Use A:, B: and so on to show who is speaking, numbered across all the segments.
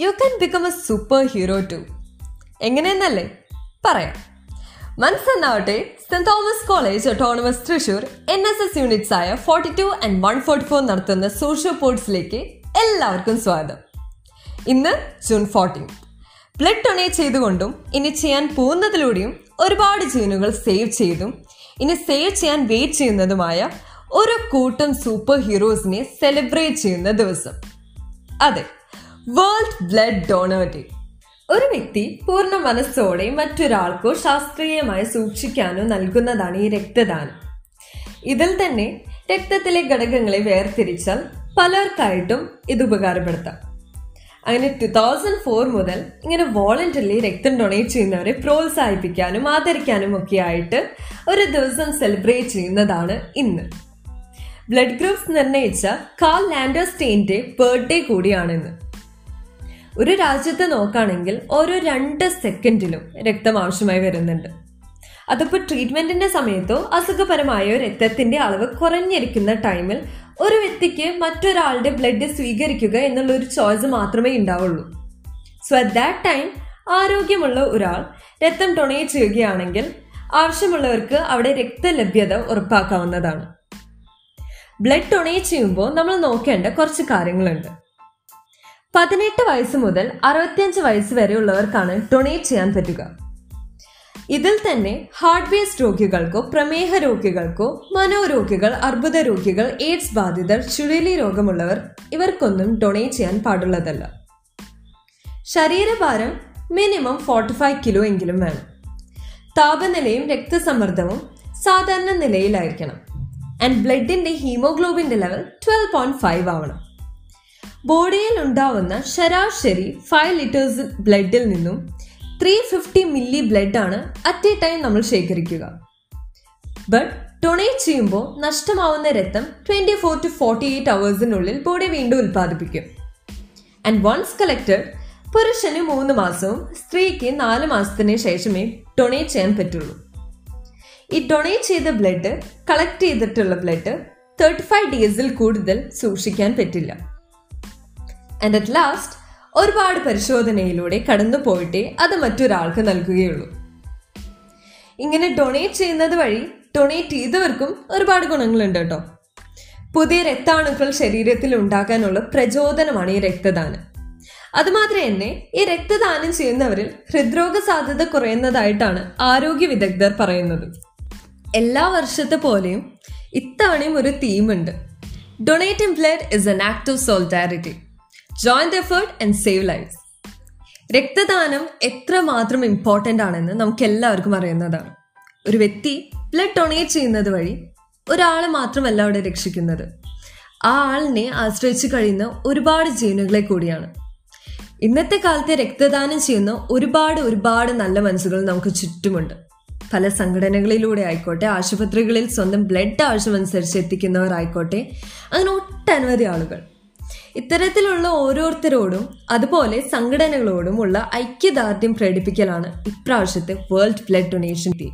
A: You can become a super hero too എങ്ങനെയെന്നല്ലേ? പറയാം. മനസ്സെന്നാവട്ടെ saint Thomas college autonomous Thrissur N S S units ആയ forty two and one forty four നടത്തുന്ന social പോർട്സിലേക്ക് എല്ലാവർക്കും സ്വാഗതം. ഇന്ന് June fourteen blood donate ചെയ്തുകൊണ്ടും ഇനി ചെയ്യാൻ പോകുന്നതിലൂടെയും ഒരുപാട് ജീവനുകൾ സേവ് ചെയ്തും ഇനി സേവ് ചെയ്യാൻ വെയിറ്റ് ചെയ്യുന്നതുമായ ഒരു കൂട്ടം സൂപ്പർ ഹീറോസിനെ സെലിബ്രേറ്റ് ചെയ്യുന്ന ദിവസം. അതെ വേൾഡ് ബ്ലഡ് ഡോണർ ഡേ ഒരു വ്യക്തി പൂർണ മനസ്സോടെ മറ്റൊരാൾക്കോ ശാസ്ത്രീയമായി സൂക്ഷിക്കാനോ നൽകുന്നതാണ് ഈ രക്തദാനം. ഇതിൽ തന്നെ രക്തത്തിലെ ഘടകങ്ങളെ വേർതിരിച്ചാൽ പലർക്കായിട്ടും ഇത് ഉപകാരപ്പെടുത്താം. അങ്ങനെ ടു തൗസൻഡ് ഫോർ മുതൽ ഇങ്ങനെ വോളണ്ടറിലി രക്തം ഡൊണേറ്റ് ചെയ്യുന്നവരെ പ്രോത്സാഹിപ്പിക്കാനും ആദരിക്കാനും ഒക്കെ ആയിട്ട് ഒരു ദിവസം സെലിബ്രേറ്റ് ചെയ്യുന്നതാണ് ഇന്ന്. ബ്ലഡ് ഗ്രൂപ്പ്സ് നിർണയിച്ച കാൾ ലാൻഡർസ്റ്റെയിന്റെ ബർത്ത്ഡേ കൂടിയാണിന്ന് ഒരു രാജ്യത്തെ നോക്കുകയാണെങ്കിൽ ഓരോ രണ്ട് സെക്കൻഡിലും രക്തം ആവശ്യമായി വരുന്നുണ്ട്. അതിപ്പോൾ ട്രീറ്റ്മെന്റിന്റെ സമയത്തോ അസുഖപരമായോ രക്തത്തിന്റെ അളവ് കുറഞ്ഞിരിക്കുന്ന ടൈമിൽ ഒരു വ്യക്തിക്ക് മറ്റൊരാളുടെ ബ്ലഡ് സ്വീകരിക്കുക എന്നുള്ള ഒരു ചോയ്സ് മാത്രമേ ഉണ്ടാവുള്ളൂ. സോ അറ്റ് ദാറ്റ് ടൈം ആരോഗ്യമുള്ള ഒരാൾ രക്തം ഡൊണേറ്റ് ചെയ്യുകയാണെങ്കിൽ ആവശ്യമുള്ളവർക്ക് അവിടെ രക്തലഭ്യത ഉറപ്പാക്കാവുന്നതാണ്. ബ്ലഡ് ഡൊണേറ്റ് ചെയ്യുമ്പോൾ നമ്മൾ നോക്കേണ്ട കുറച്ച് കാര്യങ്ങളുണ്ട്. പതിനെട്ട് വയസ്സ് മുതൽ അറുപത്തിയഞ്ച് വയസ്സ് വരെയുള്ളവർക്കാണ് ഡൊണേറ്റ് ചെയ്യാൻ പറ്റുക. ഇതിൽ തന്നെ ഹാർട്ട് ബേസ്ഡ് രോഗികൾക്കോ പ്രമേഹ രോഗികൾക്കോ മനോരോഗികൾ അർബുദ രോഗികൾ എയ്ഡ്സ് ബാധിതർ ചുഴലി രോഗമുള്ളവർ ഇവർക്കൊന്നും ഡൊണേറ്റ് ചെയ്യാൻ പാടുള്ളതല്ല. ശരീരഭാരം മിനിമം ഫോർട്ടി ഫൈവ് കിലോ എങ്കിലും വേണം. താപനിലയും രക്തസമ്മർദ്ദവും സാധാരണ നിലയിലായിരിക്കണം. ആൻഡ് ബ്ലഡിന്റെ ഹീമോഗ്ലോബിന്റെ ലെവൽ ട്വൽവ് പോയിന്റ് ഫൈവ് ആവണം. ബോഡിയിൽ ഉണ്ടാവുന്ന ശരാശരി ഫൈവ് ലിറ്റേഴ്സ് ബ്ലഡിൽ നിന്നും ത്രീ ഫിഫ്റ്റി മില്ലി ബ്ലഡ് ആണ് അറ്റ് എ ടൈം നമ്മൾ ശേഖരിക്കുക. ബട്ട് ഡൊണേറ്റ് ചെയ്യുമ്പോൾ നഷ്ടമാവുന്ന രക്തം twenty four to forty eight അവേഴ്സിനുള്ളിൽ body വീണ്ടും ഉൽപ്പാദിപ്പിക്കും. ആൻഡ് വൺസ് കളക്റ്റഡ് പുരുഷന് മൂന്ന് മാസവും സ്ത്രീക്ക് നാല് മാസത്തിന് ശേഷമേ ഡൊണേറ്റ് ചെയ്യാൻ പറ്റുള്ളൂ. ഈ ഡൊണേറ്റ് ചെയ്ത ബ്ലഡ് കളക്ട് ചെയ്തിട്ടുള്ള ബ്ലഡ് തേർട്ടി ഫൈവ് ഡേയ്സിൽ കൂടുതൽ സൂക്ഷിക്കാൻ പറ്റില്ല. ആൻഡ് അറ്റ് ലാസ്റ്റ് ഒരുപാട് പരിശോധനയിലൂടെ കടന്നു പോയിട്ടേ അത് മറ്റൊരാൾക്ക് നൽകുകയുള്ളൂ. ഇങ്ങനെ ഡൊണേറ്റ് ചെയ്യുന്നത് വഴി ഡൊണേറ്റ് ചെയ്തവർക്കും ഒരുപാട് ഗുണങ്ങളുണ്ട് കേട്ടോ. പുതിയ രക്താണുക്കൾ ശരീരത്തിൽ ഉണ്ടാക്കാനുള്ള പ്രചോദനമാണ് ഈ രക്തദാനം. അതുമാത്രം തന്നെ ഈ രക്തദാനം ചെയ്യുന്നവരിൽ ഹൃദ്രോഗ സാധ്യത കുറയുന്നതായിട്ടാണ് ആരോഗ്യ വിദഗ്ധർ പറയുന്നത്. എല്ലാ വർഷത്തെ പോലെയും ഇത്തവണയും ഒരു തീമുണ്ട് donating blood is an act of solidarity join the effort and save life രക്തദാനം എത്രമാത്രം ഇമ്പോർട്ടന്റ് ആണെന്ന് നമുക്ക് എല്ലാവർക്കും അറിയുന്നതാണ്. ഒരു വ്യക്തി ബ്ലഡ് ഡൊണേറ്റ് ചെയ്യുന്നത് വഴി ഒരാളെ മാത്രമല്ല അവിടെ രക്ഷിക്കുന്നത്. ആ ആളിനെ ആശ്രയിച്ച് കഴിയുന്ന ഒരുപാട് ജീവനുകളെ കൂടിയാണ്. ഇന്നത്തെ കാലത്തെ രക്തദാനം ചെയ്യുന്ന ഒരുപാട് ഒരുപാട് നല്ല മനസ്സുകൾ നമുക്ക് ചുറ്റുമുണ്ട്. പല സംഘടനകളിലൂടെ ആയിക്കോട്ടെ ആശുപത്രികളിൽ സ്വന്തം ബ്ലഡ് ആവശ്യമനുസരിച്ച് എത്തിക്കുന്നവരായിക്കോട്ടെ അങ്ങനെ ഒട്ടനവധി ആളുകൾ. ഇത്തരത്തിലുള്ള ഓരോരുത്തരോടും അതുപോലെ സംഘടനകളോടും ഉള്ള ഐക്യദാർഢ്യം പ്രകടിപ്പിക്കലാണ് ഇപ്രാവശ്യത്തെ world blood donation day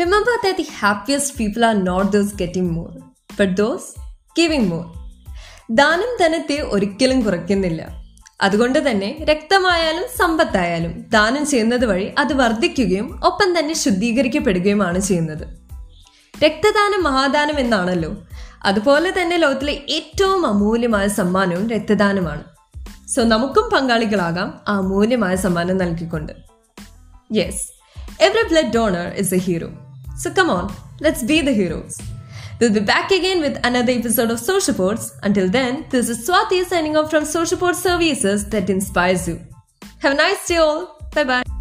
A: remember that the happiest people are not those getting more but those giving more ദാനം ധനത്തെ ഒരിക്കലും കുറയ്ക്കുന്നില്ല. അതുകൊണ്ട് തന്നെ രക്തമായാലും സമ്പത്തായാലും ദാനം ചെയ്യുന്നത് വഴി അത് വർദ്ധിക്കുകയും ഒപ്പം തന്നെ ശുദ്ധീകരിക്കപ്പെടുകയുമാണ് ചെയ്യുന്നത്. രക്തദാനം മഹാദാനം എന്നാണല്ലോ അതുപോലെ തന്നെ ലോകത്തിലെ ഏറ്റവും അമൂല്യമായ സമ്മാനവും രക്തദാനമാണ് സോ നമുക്കും പങ്കാളികളാകാം ആ അമൂല്യമായ സമ്മാനം നൽകിക്കൊണ്ട് yes every blood donor is a hero so come on let's be the heroes We'll be back again with another episode of Social Ports. Until then, this is Swati signing off from Social Port Services that inspires you. Have a nice day all. Bye bye.